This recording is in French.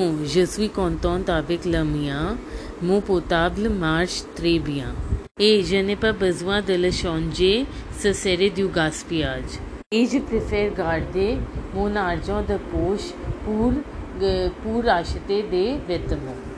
Je suis contente avec le mien. Mon potable marche très bien. Et je n'ai pas besoin de le changer, ce serait du gaspillage. Et je préfère garder mon argent de poche pour euh, acheter des vêtements.